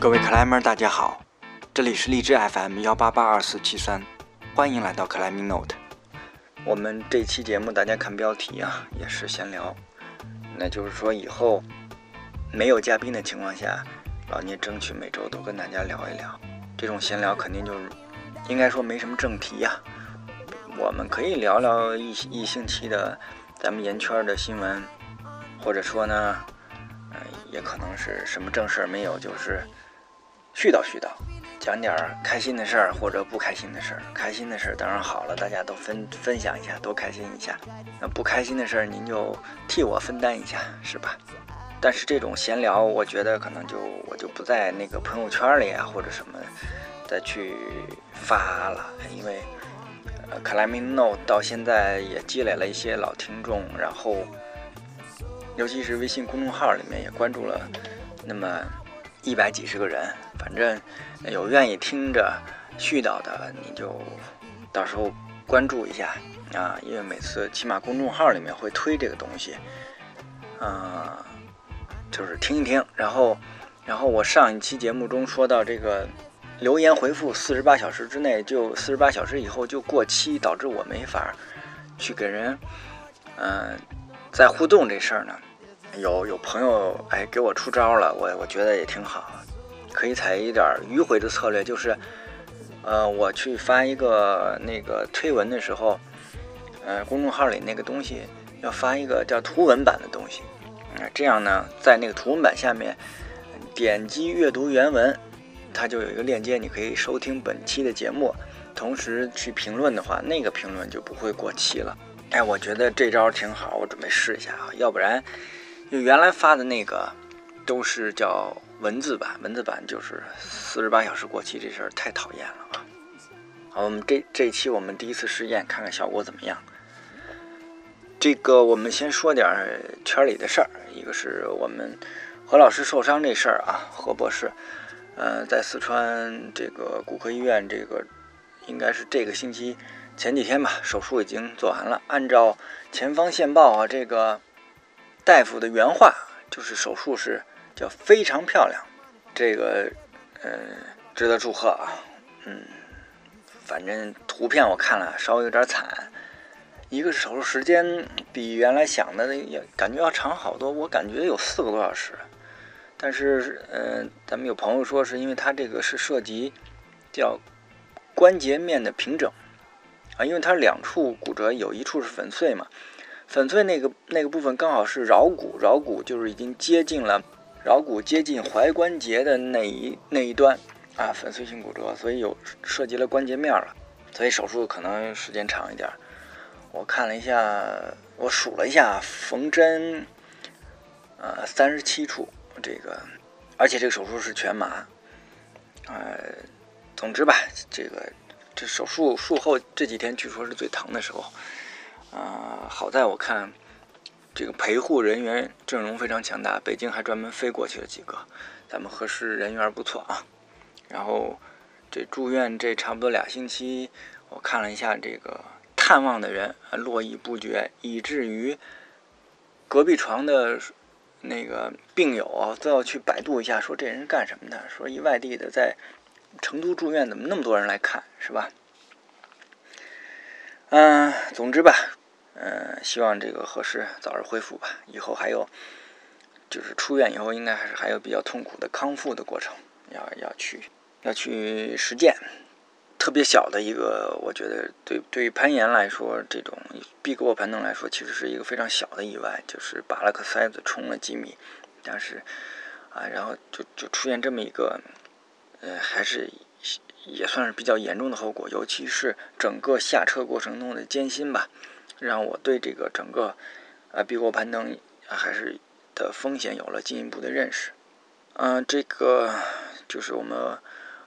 各位克莱们，大家好，这里是荔枝 FM 幺八八二四七三，欢迎来到克莱明 Note。我们这期节目大家看标题啊，也是闲聊，那就是说以后没有嘉宾的情况下，老聂争取每周都跟大家聊一聊。这种闲聊肯定就是应该说没什么正题呀，我们可以聊聊一一星期的咱们研圈的新闻，或者说呢，呃，也可能是什么正事儿没有，就是絮叨絮叨，讲点开心的事儿或者不开心的事儿。开心的事儿当然好了，大家都分分享一下，多开心一下。那不开心的事儿您就替我分担一下，是吧？但是这种闲聊，我觉得可能就我就不在那个朋友圈里啊或者什么再去发了，因为呃克莱明 No 到现在也积累了一些老听众，然后尤其是微信公众号里面也关注了那么一百几十个人，反正有愿意听着絮叨的，你就到时候关注一下啊，因为每次起码公众号里面会推这个东西，啊。就是听一听，然后，然后我上一期节目中说到这个留言回复四十八小时之内就四十八小时以后就过期，导致我没法去给人嗯在互动这事儿呢，有有朋友哎给我出招了，我我觉得也挺好，可以采一点迂回的策略，就是呃我去发一个那个推文的时候，呃公众号里那个东西要发一个叫图文版的东西。啊，这样呢，在那个图文版下面点击阅读原文，它就有一个链接，你可以收听本期的节目，同时去评论的话，那个评论就不会过期了。哎，我觉得这招挺好，我准备试一下啊。要不然，就原来发的那个都是叫文字版，文字版就是四十八小时过期，这事儿太讨厌了啊。好，我们这这期我们第一次试验，看看效果怎么样。这个我们先说点圈里的事儿，一个是我们何老师受伤这事儿啊，何博士，呃，在四川这个骨科医院，这个应该是这个星期前几天吧，手术已经做完了。按照前方线报啊，这个大夫的原话就是手术是叫非常漂亮，这个呃值得祝贺啊，嗯，反正图片我看了稍微有点惨。一个是手术时间比原来想的也感觉要长好多，我感觉有四个多小时。但是，嗯，咱们有朋友说是因为它这个是涉及叫关节面的平整啊，因为它两处骨折，有一处是粉碎嘛，粉碎那个那个部分刚好是桡骨，桡骨就是已经接近了桡骨接近踝关节的那一那一端啊，粉碎性骨折，所以有涉及了关节面了，所以手术可能时间长一点。我看了一下，我数了一下，缝针，呃，三十七处，这个，而且这个手术是全麻，呃，总之吧，这个这手术术后这几天据说是最疼的时候，啊，好在我看这个陪护人员阵容非常强大，北京还专门飞过去了几个，咱们核实人缘不错啊，然后这住院这差不多俩星期，我看了一下这个。探望的人络绎不绝，以至于隔壁床的那个病友啊都要去百度一下，说这人是干什么的？说一外地的在成都住院，怎么那么多人来看，是吧？嗯，总之吧，嗯，希望这个合适早日恢复吧。以后还有，就是出院以后，应该还是还有比较痛苦的康复的过程，要要去要去实践。特别小的一个，我觉得对对于攀岩来说，这种壁过攀登来说，其实是一个非常小的意外，就是拔了个塞子冲了几米，但是啊，然后就就出现这么一个，呃，还是也算是比较严重的后果，尤其是整个下车过程中的艰辛吧，让我对这个整个啊壁卧攀登还是的风险有了进一步的认识。嗯，这个就是我们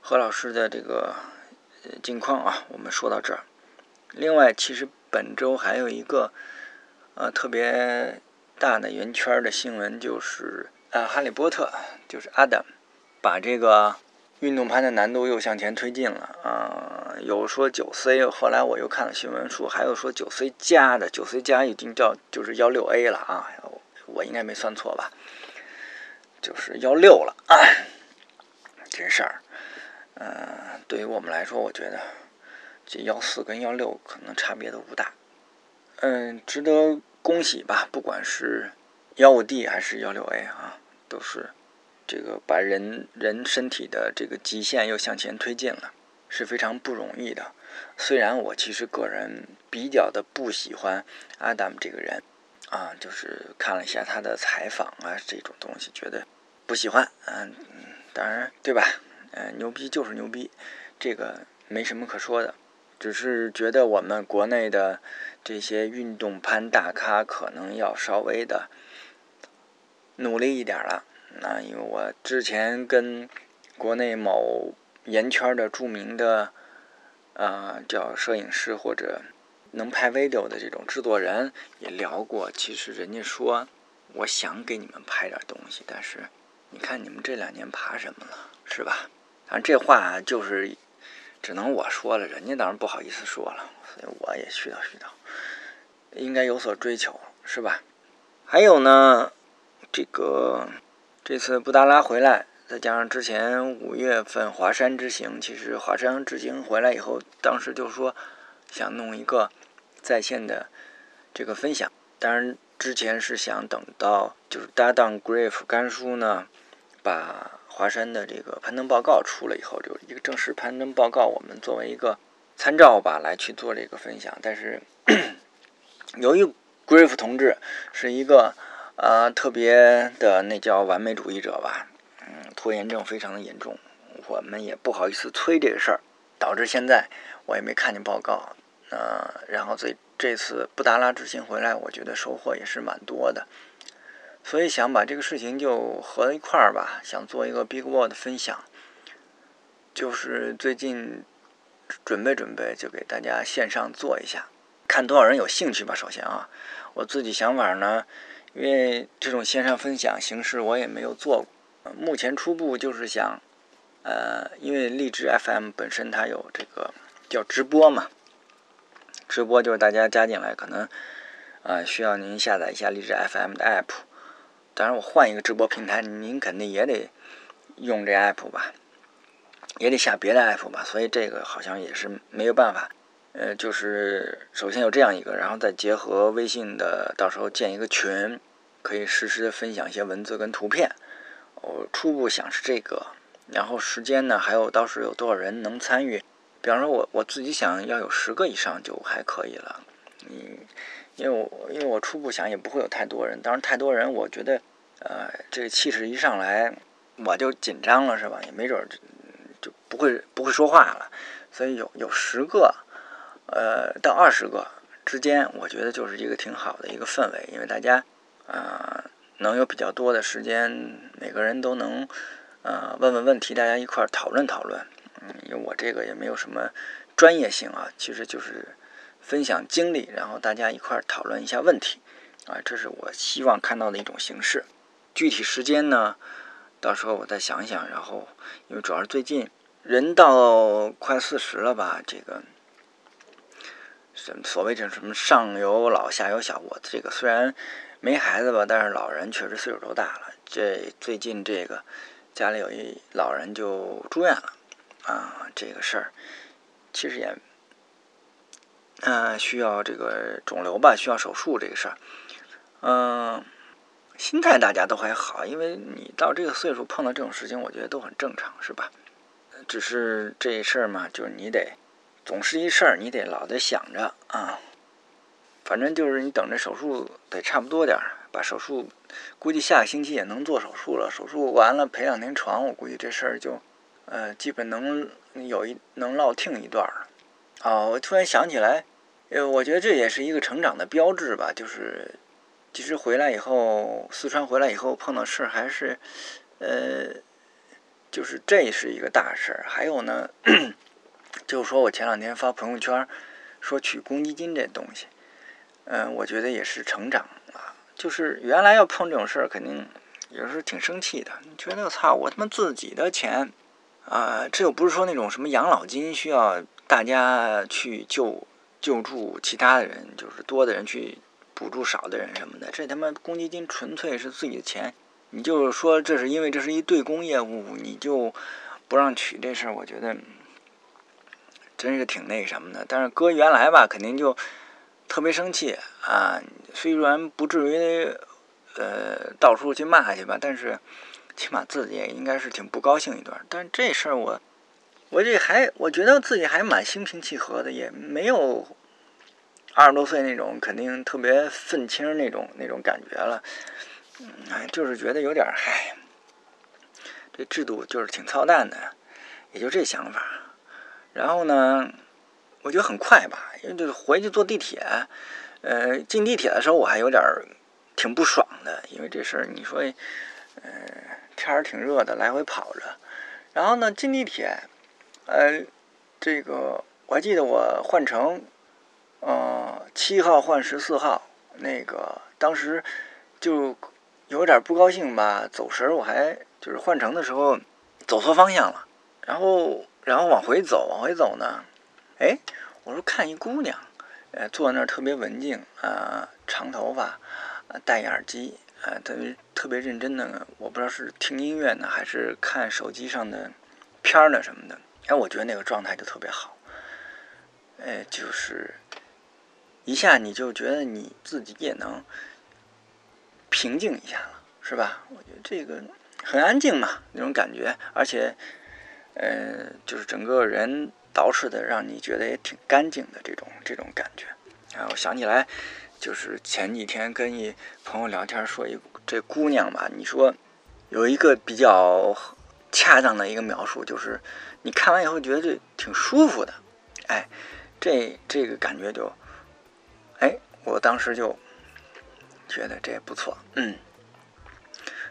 何老师的这个。近况啊，我们说到这儿。另外，其实本周还有一个呃特别大的圆圈的新闻，就是呃哈利波特，就是阿丹，把这个运动盘的难度又向前推进了啊。有说九 C，后来我又看了新闻说，还有说九 C 加的，九 C 加已经叫就是幺六 A 了啊，我应该没算错吧？就是幺六了啊。这事儿，嗯，对于我们来说，我觉得这幺四跟幺六可能差别都不大。嗯，值得恭喜吧，不管是幺五 D 还是幺六 A 啊，都是这个把人人身体的这个极限又向前推进了，是非常不容易的。虽然我其实个人比较的不喜欢 Adam 这个人啊，就是看了一下他的采访啊这种东西，觉得不喜欢。嗯，当然对吧？嗯，牛逼就是牛逼，这个没什么可说的。只是觉得我们国内的这些运动攀大咖可能要稍微的努力一点了。那因为我之前跟国内某研圈的著名的。啊，叫摄影师或者能拍 video 的这种制作人也聊过。其实人家说，我想给你们拍点东西，但是你看你们这两年爬什么了，是吧？反正这话就是只能我说了，人家当然不好意思说了，所以我也絮叨絮叨，应该有所追求，是吧？还有呢，这个这次布达拉回来。再加上之前五月份华山之行，其实华山之行回来以后，当时就说想弄一个在线的这个分享。当然之前是想等到就是搭档 Griff 甘叔呢，把华山的这个攀登报告出了以后，就一个正式攀登报告，我们作为一个参照吧来去做这个分享。但是 由于 Griff 同志是一个呃特别的那叫完美主义者吧。嗯拖延症非常的严重，我们也不好意思催这个事儿，导致现在我也没看见报告。呃，然后这这次布达拉之行回来，我觉得收获也是蛮多的，所以想把这个事情就合一块儿吧，想做一个 Big World 分享，就是最近准备准备，就给大家线上做一下，看多少人有兴趣吧。首先啊，我自己想法呢，因为这种线上分享形式我也没有做过。目前初步就是想，呃，因为荔枝 FM 本身它有这个叫直播嘛，直播就是大家加进来，可能啊需要您下载一下荔枝 FM 的 app。当然，我换一个直播平台，您肯定也得用这 app 吧，也得下别的 app 吧，所以这个好像也是没有办法。呃，就是首先有这样一个，然后再结合微信的，到时候建一个群，可以实时的分享一些文字跟图片。我初步想是这个，然后时间呢，还有到时有多少人能参与？比方说，我我自己想要有十个以上就还可以了。嗯，因为我因为我初步想也不会有太多人，当然太多人，我觉得，呃，这个气势一上来，我就紧张了，是吧？也没准就就不会不会说话了。所以有有十个，呃，到二十个之间，我觉得就是一个挺好的一个氛围，因为大家，啊。能有比较多的时间，每个人都能，呃，问问问题，大家一块儿讨论讨论。嗯，因为我这个也没有什么专业性啊，其实就是分享经历，然后大家一块儿讨论一下问题，啊，这是我希望看到的一种形式。具体时间呢，到时候我再想想。然后，因为主要是最近人到快四十了吧，这个所谓这什么上有老下有小，我这个虽然。没孩子吧，但是老人确实岁数都大了。这最近这个家里有一老人就住院了啊，这个事儿其实也嗯需要这个肿瘤吧，需要手术这个事儿。嗯，心态大家都还好，因为你到这个岁数碰到这种事情，我觉得都很正常，是吧？只是这事儿嘛，就是你得总是一事儿，你得老得想着啊。反正就是你等着手术得差不多点儿，把手术估计下个星期也能做手术了。手术完了陪两天床，我估计这事儿就呃基本能有一能落听一段儿。啊，我突然想起来，呃，我觉得这也是一个成长的标志吧。就是其实回来以后，四川回来以后碰到事儿还是呃，就是这是一个大事儿。还有呢，就是说我前两天发朋友圈说取公积金这东西。嗯，我觉得也是成长啊。就是原来要碰这种事儿，肯定有时候挺生气的。觉得操，我他妈自己的钱啊，这又不是说那种什么养老金需要大家去救救助其他的人，就是多的人去补助少的人什么的。这他妈公积金纯粹是自己的钱，你就是说这是因为这是一对公业务，你就不让取这事儿，我觉得真是挺那什么的。但是搁原来吧，肯定就特别生气啊。虽然不至于呃到处去骂去吧，但是起码自己也应该是挺不高兴一段。但这事儿我我这还我觉得自己还蛮心平气和的，也没有二十多岁那种肯定特别愤青那种那种感觉了。哎，就是觉得有点嗨，这制度就是挺操蛋的，也就这想法。然后呢，我觉得很快吧，因为就是回去坐地铁，呃，进地铁的时候我还有点儿挺不爽的，因为这事儿你说，呃，天儿挺热的，来回跑着。然后呢，进地铁，呃，这个我还记得我换乘，呃，七号换十四号，那个当时就。有点不高兴吧，走神儿，我还就是换乘的时候走错方向了，然后然后往回走，往回走呢，哎，我说看一姑娘，呃，坐那儿特别文静啊，长头发，戴耳机，啊，特别特别认真的，我不知道是听音乐呢，还是看手机上的片儿呢什么的，哎，我觉得那个状态就特别好，哎，就是一下你就觉得你自己也能。平静一下了，是吧？我觉得这个很安静嘛，那种感觉，而且，呃，就是整个人捯饬的，让你觉得也挺干净的这种这种感觉。啊！我想起来，就是前几天跟一朋友聊天，说一这姑娘吧，你说有一个比较恰当的一个描述，就是你看完以后觉得这挺舒服的，哎，这这个感觉就，哎，我当时就。觉得这也不错，嗯，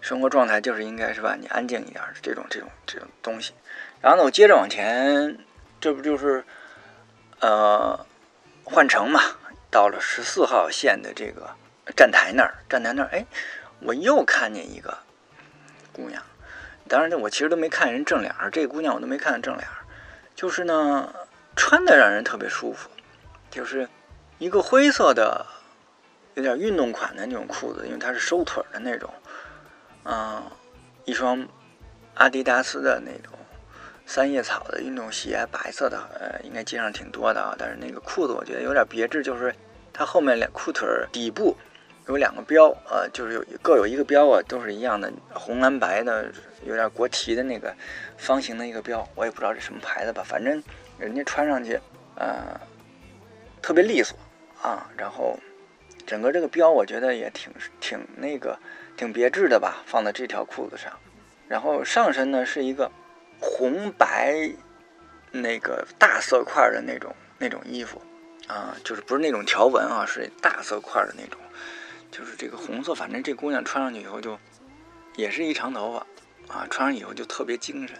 生活状态就是应该是吧？你安静一点，这种这种这种东西。然后呢，我接着往前，这不就是呃换乘嘛？到了十四号线的这个站台那儿，站台那儿，哎，我又看见一个姑娘。当然，我其实都没看人正脸儿，这姑娘我都没看正脸儿，就是呢穿的让人特别舒服，就是一个灰色的。有点运动款的那种裤子，因为它是收腿的那种，嗯，一双阿迪达斯的那种三叶草的运动鞋，白色的，呃，应该街上挺多的啊。但是那个裤子我觉得有点别致，就是它后面两裤腿底部有两个标，呃，就是有各有一个标啊，都是一样的，红蓝白的，有点国旗的那个方形的一个标，我也不知道这什么牌子吧，反正人家穿上去，呃，特别利索啊，然后。整个这个标我觉得也挺挺那个挺别致的吧，放在这条裤子上，然后上身呢是一个红白那个大色块的那种那种衣服啊，就是不是那种条纹啊，是大色块的那种，就是这个红色，反正这姑娘穿上去以后就也是一长头发啊，穿上以后就特别精神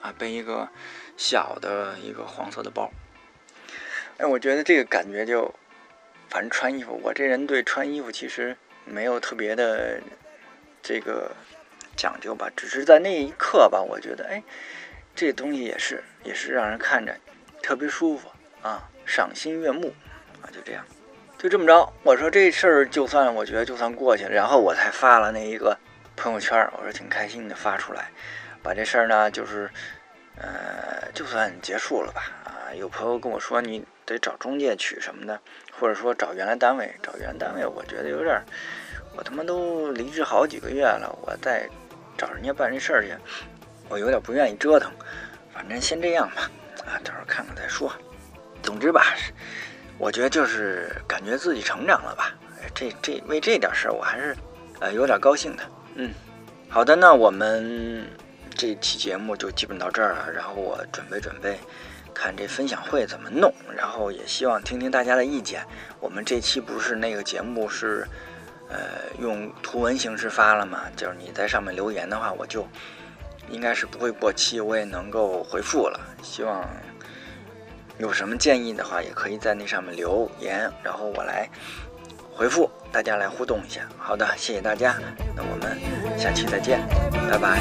啊，背一个小的一个黄色的包，哎，我觉得这个感觉就。反正穿衣服，我这人对穿衣服其实没有特别的这个讲究吧，只是在那一刻吧，我觉得，哎，这东西也是也是让人看着特别舒服啊，赏心悦目啊，就这样，就这么着。我说这事儿就算我觉得就算过去了，然后我才发了那一个朋友圈，我说挺开心的发出来，把这事儿呢就是呃就算结束了吧啊。有朋友跟我说你得找中介取什么的。或者说找原来单位，找原来单位，我觉得有点，我他妈都离职好几个月了，我再找人家办这事儿去，我有点不愿意折腾。反正先这样吧，啊，到时候看看再说。总之吧，我觉得就是感觉自己成长了吧。这这为这点事儿，我还是呃有点高兴的。嗯，好的，那我们这期节目就基本到这儿了，然后我准备准备。看这分享会怎么弄，然后也希望听听大家的意见。我们这期不是那个节目是，呃，用图文形式发了嘛？就是你在上面留言的话，我就应该是不会过期，我也能够回复了。希望有什么建议的话，也可以在那上面留言，然后我来回复，大家来互动一下。好的，谢谢大家，那我们下期再见，拜拜。